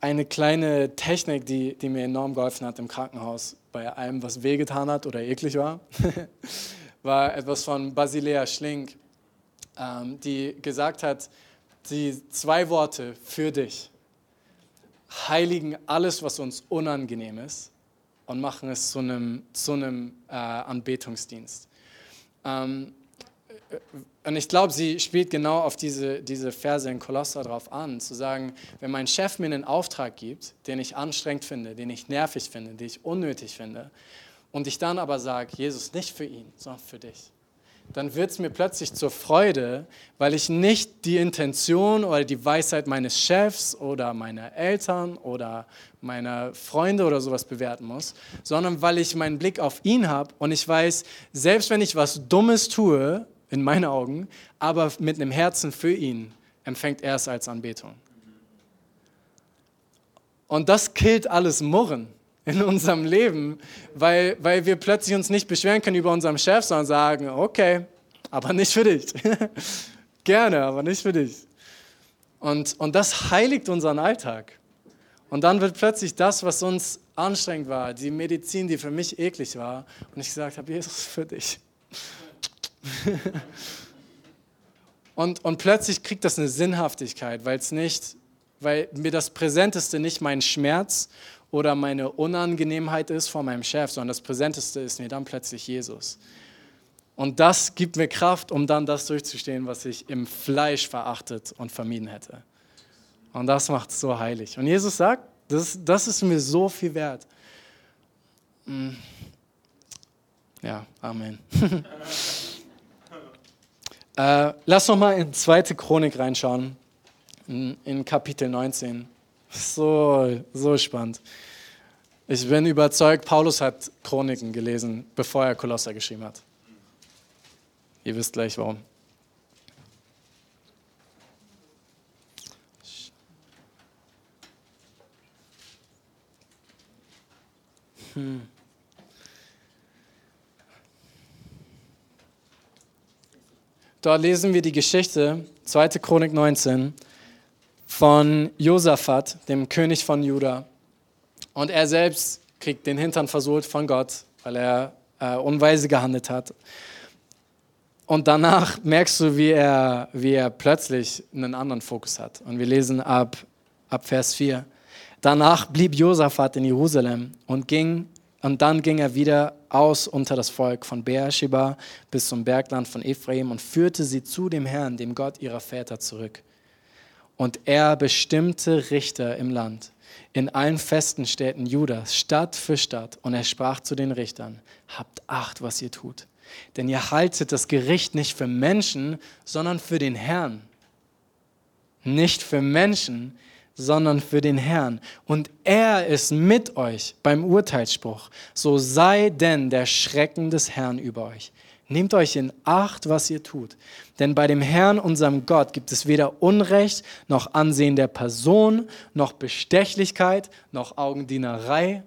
eine kleine Technik, die, die mir enorm geholfen hat im Krankenhaus, bei allem, was wehgetan hat oder eklig war, [LAUGHS] war etwas von Basilea Schlink, ähm, die gesagt hat, die zwei Worte für dich heiligen alles, was uns unangenehm ist und machen es zu einem, zu einem äh, Anbetungsdienst. Ähm, und ich glaube, sie spielt genau auf diese, diese Verse in Kolosser drauf an, zu sagen, wenn mein Chef mir einen Auftrag gibt, den ich anstrengend finde, den ich nervig finde, den ich unnötig finde, und ich dann aber sage, Jesus, nicht für ihn, sondern für dich, dann wird es mir plötzlich zur Freude, weil ich nicht die Intention oder die Weisheit meines Chefs oder meiner Eltern oder meiner Freunde oder sowas bewerten muss, sondern weil ich meinen Blick auf ihn habe und ich weiß, selbst wenn ich was Dummes tue, in meinen Augen, aber mit einem Herzen für ihn empfängt er es als Anbetung. Und das killt alles Murren in unserem Leben, weil, weil wir plötzlich uns nicht beschweren können über unseren Chef, sondern sagen, okay, aber nicht für dich. [LAUGHS] Gerne, aber nicht für dich. Und, und das heiligt unseren Alltag. Und dann wird plötzlich das, was uns anstrengend war, die Medizin, die für mich eklig war, und ich gesagt habe, Jesus, für dich [LAUGHS] und, und plötzlich kriegt das eine Sinnhaftigkeit, weil es nicht, weil mir das Präsenteste nicht mein Schmerz oder meine Unangenehmheit ist vor meinem Chef, sondern das Präsenteste ist mir dann plötzlich Jesus. Und das gibt mir Kraft, um dann das durchzustehen, was ich im Fleisch verachtet und vermieden hätte. Und das macht es so heilig. Und Jesus sagt, das, das ist mir so viel wert. Mm. Ja, Amen. [LAUGHS] äh, lass noch mal in 2. Chronik reinschauen, in, in Kapitel 19. So, so spannend. Ich bin überzeugt, Paulus hat Chroniken gelesen, bevor er Kolosser geschrieben hat. Ihr wisst gleich warum. Hm. Dort lesen wir die Geschichte, 2. Chronik 19, von Josaphat, dem König von Juda. Und er selbst kriegt den Hintern versohlt von Gott, weil er äh, unweise gehandelt hat. Und danach merkst du, wie er, wie er plötzlich einen anderen Fokus hat. Und wir lesen ab, ab Vers 4. Danach blieb Josaphat in Jerusalem und ging und dann ging er wieder aus unter das Volk von Beersheba bis zum Bergland von Ephraim und führte sie zu dem Herrn, dem Gott ihrer Väter, zurück. Und er bestimmte Richter im Land, in allen festen Städten Judas, Stadt für Stadt. Und er sprach zu den Richtern, habt Acht, was ihr tut. Denn ihr haltet das Gericht nicht für Menschen, sondern für den Herrn. Nicht für Menschen, sondern für den Herrn. Und er ist mit euch beim Urteilsspruch. So sei denn der Schrecken des Herrn über euch. Nehmt euch in Acht, was ihr tut. Denn bei dem Herrn, unserem Gott, gibt es weder Unrecht, noch Ansehen der Person, noch Bestechlichkeit, noch Augendienerei.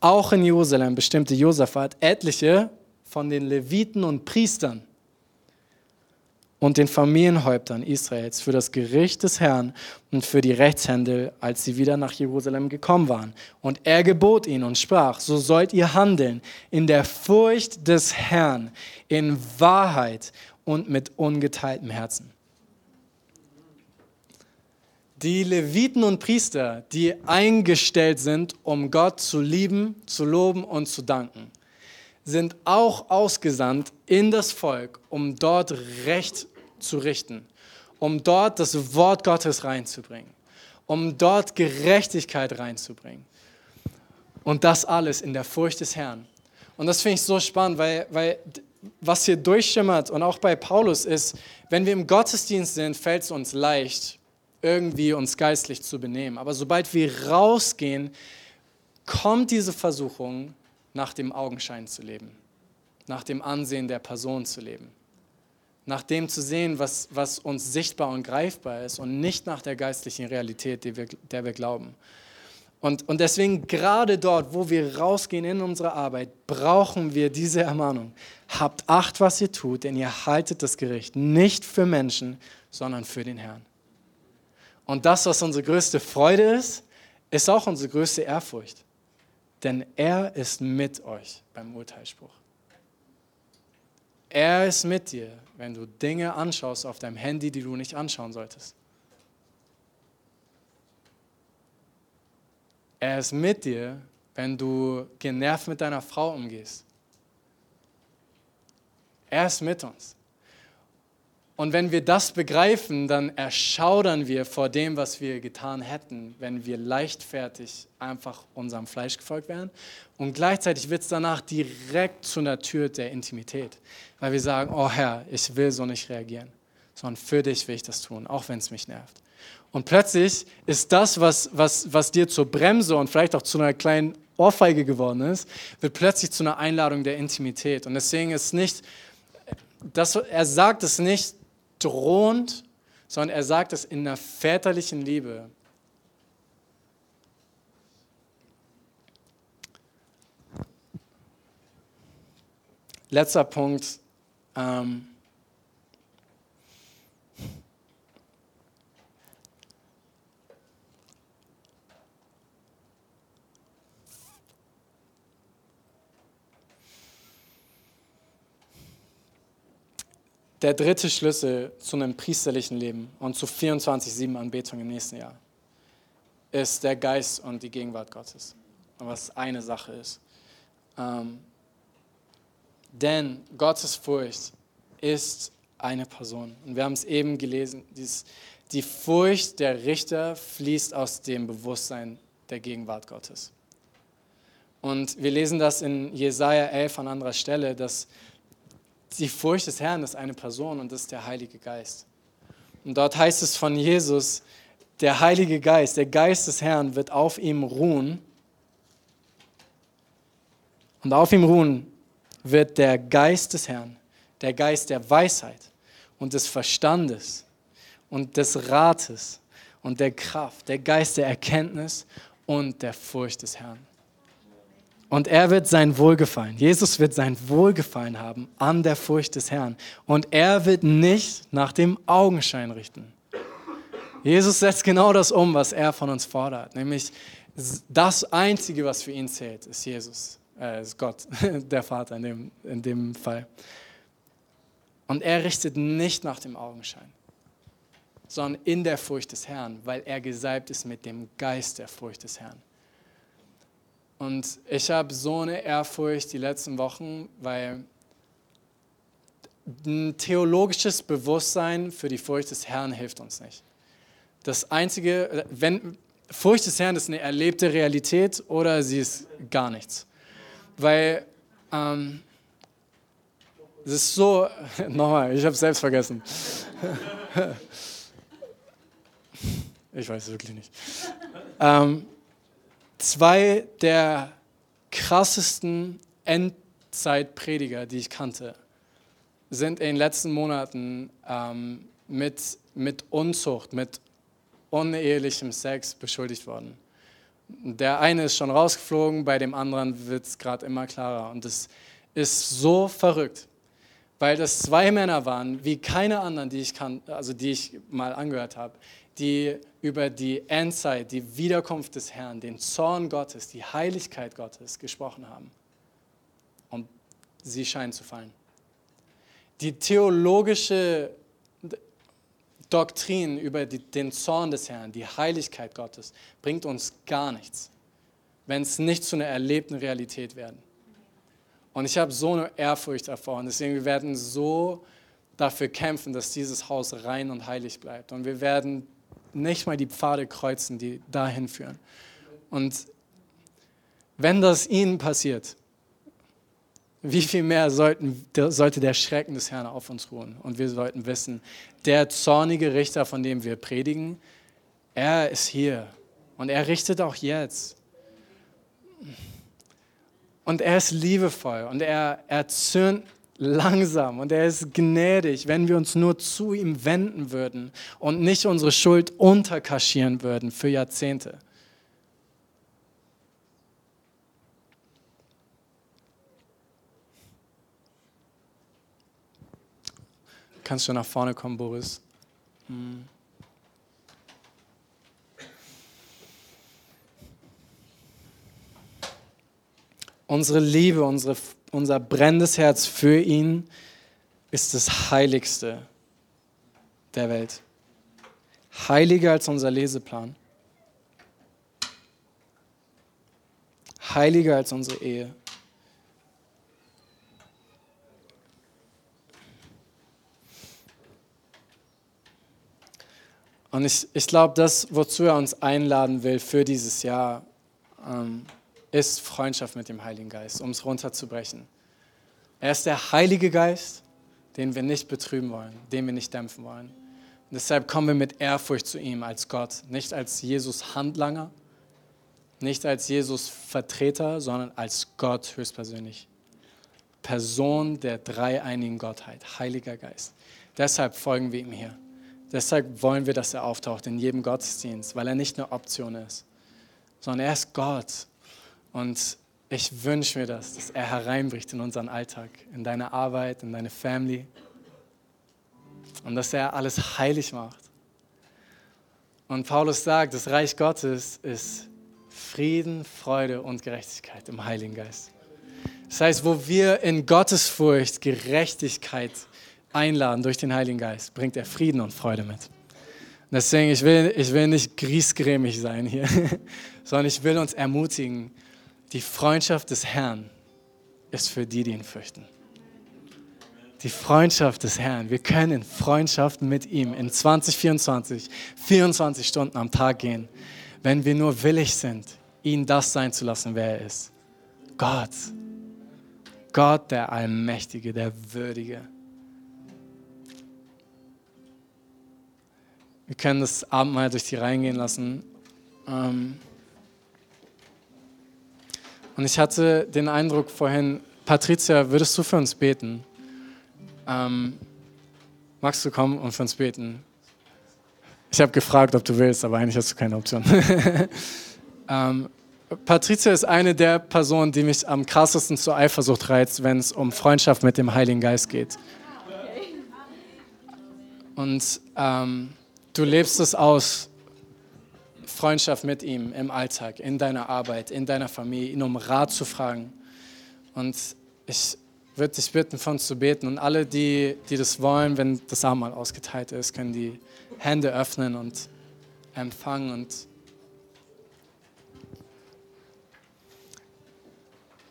Auch in Jerusalem bestimmte Josaphat etliche von den Leviten und Priestern und den Familienhäuptern Israels für das Gericht des Herrn und für die Rechtshändel, als sie wieder nach Jerusalem gekommen waren. Und er gebot ihnen und sprach, so sollt ihr handeln in der Furcht des Herrn, in Wahrheit und mit ungeteiltem Herzen. Die Leviten und Priester, die eingestellt sind, um Gott zu lieben, zu loben und zu danken sind auch ausgesandt in das Volk, um dort Recht zu richten, um dort das Wort Gottes reinzubringen, um dort Gerechtigkeit reinzubringen. Und das alles in der Furcht des Herrn. Und das finde ich so spannend, weil, weil was hier durchschimmert und auch bei Paulus ist, wenn wir im Gottesdienst sind, fällt es uns leicht, irgendwie uns geistlich zu benehmen. Aber sobald wir rausgehen, kommt diese Versuchung, nach dem Augenschein zu leben, nach dem Ansehen der Person zu leben, nach dem zu sehen, was, was uns sichtbar und greifbar ist und nicht nach der geistlichen Realität, wir, der wir glauben. Und, und deswegen gerade dort, wo wir rausgehen in unsere Arbeit, brauchen wir diese Ermahnung. Habt Acht, was ihr tut, denn ihr haltet das Gericht nicht für Menschen, sondern für den Herrn. Und das, was unsere größte Freude ist, ist auch unsere größte Ehrfurcht denn er ist mit euch beim Urteilsspruch. Er ist mit dir, wenn du Dinge anschaust auf deinem Handy, die du nicht anschauen solltest. Er ist mit dir, wenn du genervt mit deiner Frau umgehst. Er ist mit uns. Und wenn wir das begreifen, dann erschaudern wir vor dem, was wir getan hätten, wenn wir leichtfertig einfach unserem Fleisch gefolgt wären. Und gleichzeitig wird es danach direkt zu einer Tür der Intimität, weil wir sagen, oh Herr, ich will so nicht reagieren, sondern für dich will ich das tun, auch wenn es mich nervt. Und plötzlich ist das, was, was, was dir zur Bremse und vielleicht auch zu einer kleinen Ohrfeige geworden ist, wird plötzlich zu einer Einladung der Intimität. Und deswegen ist nicht, das, er sagt es nicht drohend, sondern er sagt es in einer väterlichen Liebe. Letzter Punkt. Ähm, der dritte Schlüssel zu einem priesterlichen Leben und zu 24-7 Anbetung im nächsten Jahr ist der Geist und die Gegenwart Gottes. Was eine Sache ist. Ähm, denn Gottes Furcht ist eine Person. Und wir haben es eben gelesen, dies, die Furcht der Richter fließt aus dem Bewusstsein der Gegenwart Gottes. Und wir lesen das in Jesaja 11 an anderer Stelle, dass die Furcht des Herrn ist eine Person und das ist der Heilige Geist. Und dort heißt es von Jesus, der Heilige Geist, der Geist des Herrn wird auf ihm ruhen. Und auf ihm ruhen wird der Geist des Herrn, der Geist der Weisheit und des Verstandes und des Rates und der Kraft, der Geist der Erkenntnis und der Furcht des Herrn. Und er wird sein Wohlgefallen, Jesus wird sein Wohlgefallen haben an der Furcht des Herrn. Und er wird nicht nach dem Augenschein richten. Jesus setzt genau das um, was er von uns fordert. Nämlich das Einzige, was für ihn zählt, ist Jesus, äh, ist Gott, [LAUGHS] der Vater in dem, in dem Fall. Und er richtet nicht nach dem Augenschein, sondern in der Furcht des Herrn, weil er gesalbt ist mit dem Geist der Furcht des Herrn. Und ich habe so eine Ehrfurcht die letzten Wochen, weil ein theologisches Bewusstsein für die Furcht des Herrn hilft uns nicht. Das Einzige, wenn Furcht des Herrn ist eine erlebte Realität oder sie ist gar nichts. Weil ähm, es ist so, [LAUGHS] nochmal, ich habe es selbst vergessen. [LAUGHS] ich weiß es wirklich nicht. Ähm, zwei der krassesten Endzeitprediger, die ich kannte, sind in den letzten Monaten ähm, mit, mit Unzucht, mit unehelichem Sex beschuldigt worden. Der eine ist schon rausgeflogen, bei dem anderen wird es gerade immer klarer. Und es ist so verrückt, weil das zwei Männer waren, wie keine anderen, die ich, kann, also die ich mal angehört habe, die über die Endzeit, die Wiederkunft des Herrn, den Zorn Gottes, die Heiligkeit Gottes gesprochen haben. Und sie scheinen zu fallen. Die theologische Doktrin über die, den Zorn des Herrn, die Heiligkeit Gottes, bringt uns gar nichts, wenn es nicht zu einer erlebten Realität werden. Und ich habe so eine Ehrfurcht davor und deswegen wir werden so dafür kämpfen, dass dieses Haus rein und heilig bleibt. Und wir werden nicht mal die Pfade kreuzen, die dahin führen. Und wenn das ihnen passiert, wie viel mehr sollten, sollte der Schrecken des Herrn auf uns ruhen? Und wir sollten wissen, der zornige Richter, von dem wir predigen, er ist hier und er richtet auch jetzt. Und er ist liebevoll und er, er zürnt langsam und er ist gnädig, wenn wir uns nur zu ihm wenden würden und nicht unsere Schuld unterkaschieren würden für Jahrzehnte. Kannst du nach vorne kommen, Boris? Hm. Unsere Liebe, unsere, unser brennendes Herz für ihn ist das Heiligste der Welt. Heiliger als unser Leseplan. Heiliger als unsere Ehe. Und ich, ich glaube, das, wozu er uns einladen will für dieses Jahr, ähm, ist Freundschaft mit dem Heiligen Geist, um es runterzubrechen. Er ist der Heilige Geist, den wir nicht betrüben wollen, den wir nicht dämpfen wollen. Und deshalb kommen wir mit Ehrfurcht zu ihm als Gott, nicht als Jesus Handlanger, nicht als Jesus Vertreter, sondern als Gott höchstpersönlich. Person der dreieinigen Gottheit, Heiliger Geist. Deshalb folgen wir ihm hier. Deshalb wollen wir, dass er auftaucht in jedem Gottesdienst, weil er nicht eine Option ist, sondern er ist Gott. Und ich wünsche mir das, dass er hereinbricht in unseren Alltag, in deine Arbeit, in deine Family. Und dass er alles heilig macht. Und Paulus sagt, das Reich Gottes ist Frieden, Freude und Gerechtigkeit im Heiligen Geist. Das heißt, wo wir in Gottesfurcht Gerechtigkeit einladen durch den Heiligen Geist, bringt er Frieden und Freude mit. Deswegen, ich will, ich will nicht griesgrämig sein hier, [LAUGHS] sondern ich will uns ermutigen, die Freundschaft des Herrn ist für die, die ihn fürchten. Die Freundschaft des Herrn. Wir können in Freundschaft mit ihm in 2024, 24 Stunden am Tag gehen, wenn wir nur willig sind, ihn das sein zu lassen, wer er ist. Gott. Gott, der Allmächtige, der Würdige. Wir können das Abendmahl durch die Reihen gehen lassen. Ähm, und ich hatte den Eindruck vorhin, Patricia, würdest du für uns beten? Ähm, magst du kommen und für uns beten? Ich habe gefragt, ob du willst, aber eigentlich hast du keine Option. [LAUGHS] ähm, Patricia ist eine der Personen, die mich am krassesten zur Eifersucht reizt, wenn es um Freundschaft mit dem Heiligen Geist geht. Und ähm, du lebst es aus, Freundschaft mit ihm im Alltag, in deiner Arbeit, in deiner Familie, ihn um Rat zu fragen. Und ich würde dich bitten, von uns zu beten. Und alle, die, die das wollen, wenn das Abendmahl ausgeteilt ist, können die Hände öffnen und empfangen. Und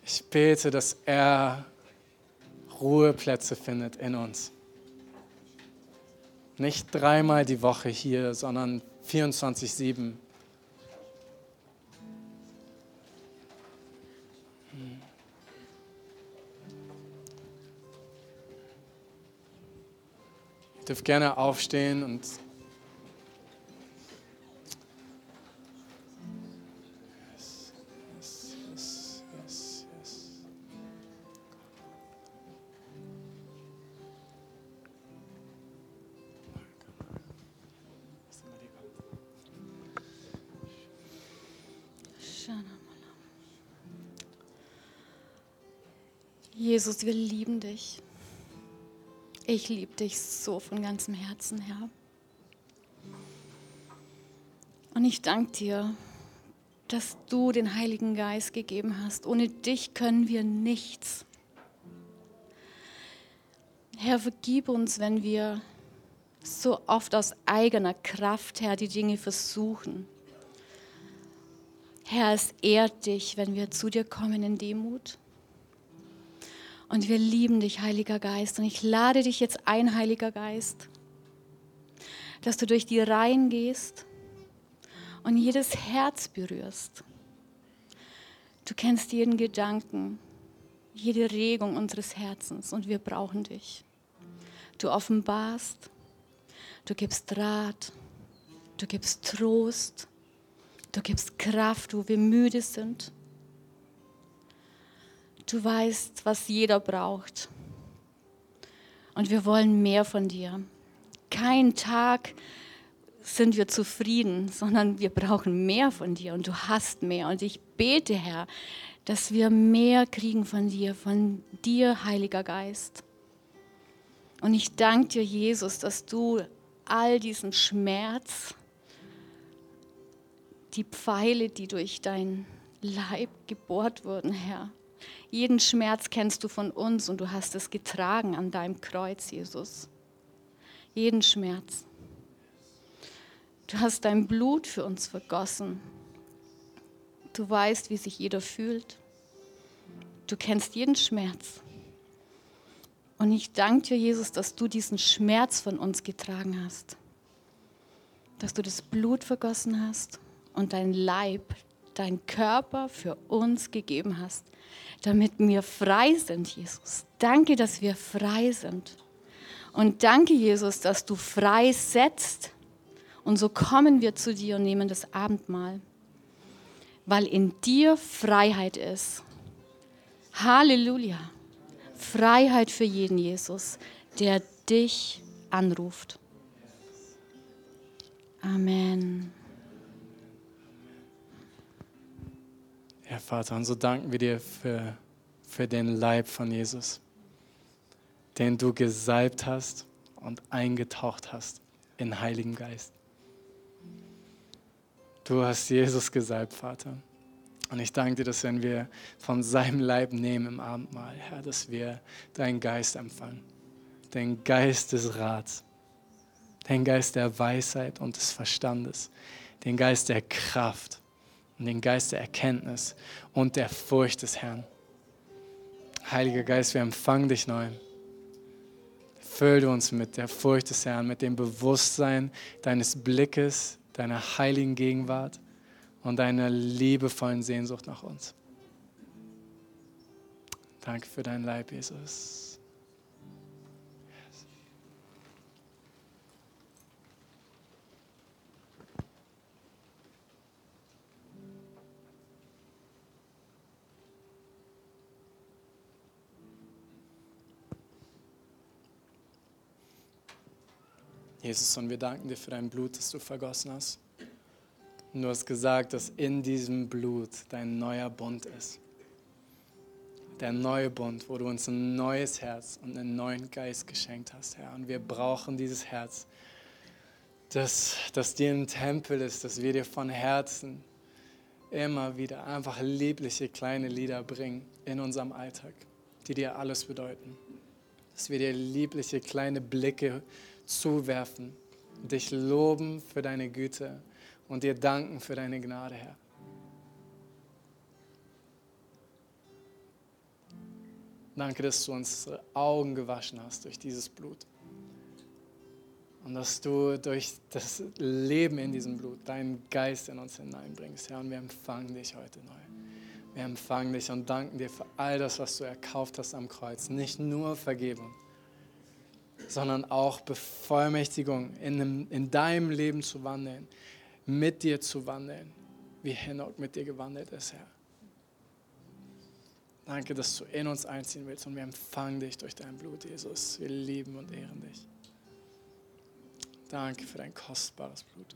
ich bete, dass er Ruheplätze findet in uns. Nicht dreimal die Woche hier, sondern 24-7 dürft gerne aufstehen und Jesus, wir lieben dich. Ich liebe dich so von ganzem Herzen, Herr. Und ich danke dir, dass du den Heiligen Geist gegeben hast. Ohne dich können wir nichts. Herr, vergib uns, wenn wir so oft aus eigener Kraft, Herr, die Dinge versuchen. Herr, es ehrt dich, wenn wir zu dir kommen in Demut. Und wir lieben dich, Heiliger Geist. Und ich lade dich jetzt ein, Heiliger Geist, dass du durch die Reihen gehst und jedes Herz berührst. Du kennst jeden Gedanken, jede Regung unseres Herzens und wir brauchen dich. Du offenbarst, du gibst Rat, du gibst Trost, du gibst Kraft, wo wir müde sind. Du weißt, was jeder braucht. Und wir wollen mehr von dir. Kein Tag sind wir zufrieden, sondern wir brauchen mehr von dir und du hast mehr. Und ich bete, Herr, dass wir mehr kriegen von dir, von dir, Heiliger Geist. Und ich danke dir, Jesus, dass du all diesen Schmerz, die Pfeile, die durch dein Leib gebohrt wurden, Herr, jeden Schmerz kennst du von uns und du hast es getragen an deinem Kreuz, Jesus. Jeden Schmerz. Du hast dein Blut für uns vergossen. Du weißt, wie sich jeder fühlt. Du kennst jeden Schmerz. Und ich danke dir, Jesus, dass du diesen Schmerz von uns getragen hast. Dass du das Blut vergossen hast und dein Leib, dein Körper für uns gegeben hast damit wir frei sind, Jesus. Danke, dass wir frei sind. Und danke, Jesus, dass du frei setzt. Und so kommen wir zu dir und nehmen das Abendmahl, weil in dir Freiheit ist. Halleluja. Freiheit für jeden, Jesus, der dich anruft. Amen. Herr Vater, und so danken wir dir für, für den Leib von Jesus, den du gesalbt hast und eingetaucht hast in Heiligen Geist. Du hast Jesus gesalbt, Vater. Und ich danke dir, dass wenn wir von seinem Leib nehmen im Abendmahl, Herr, dass wir deinen Geist empfangen. den Geist des Rats, den Geist der Weisheit und des Verstandes, den Geist der Kraft und den Geist der Erkenntnis und der Furcht des Herrn. Heiliger Geist, wir empfangen dich neu. Füll du uns mit der Furcht des Herrn, mit dem Bewusstsein deines Blickes, deiner heiligen Gegenwart und deiner liebevollen Sehnsucht nach uns. Danke für dein Leib, Jesus. Jesus, und wir danken dir für dein Blut, das du vergossen hast. Und du hast gesagt, dass in diesem Blut dein neuer Bund ist. Der neue Bund, wo du uns ein neues Herz und einen neuen Geist geschenkt hast, Herr. Und wir brauchen dieses Herz, das, das dir im Tempel ist, dass wir dir von Herzen immer wieder einfach liebliche kleine Lieder bringen in unserem Alltag, die dir alles bedeuten. Dass wir dir liebliche kleine Blicke zuwerfen, dich loben für deine Güte und dir danken für deine Gnade, Herr. Danke, dass du unsere Augen gewaschen hast durch dieses Blut. Und dass du durch das Leben in diesem Blut deinen Geist in uns hineinbringst, Herr. Und wir empfangen dich heute neu. Wir empfangen dich und danken dir für all das, was du erkauft hast am Kreuz. Nicht nur Vergebung, sondern auch Bevollmächtigung, in, in deinem Leben zu wandeln, mit dir zu wandeln, wie Henoch mit dir gewandelt ist, Herr. Danke, dass du in uns einziehen willst und wir empfangen dich durch dein Blut, Jesus. Wir lieben und ehren dich. Danke für dein kostbares Blut.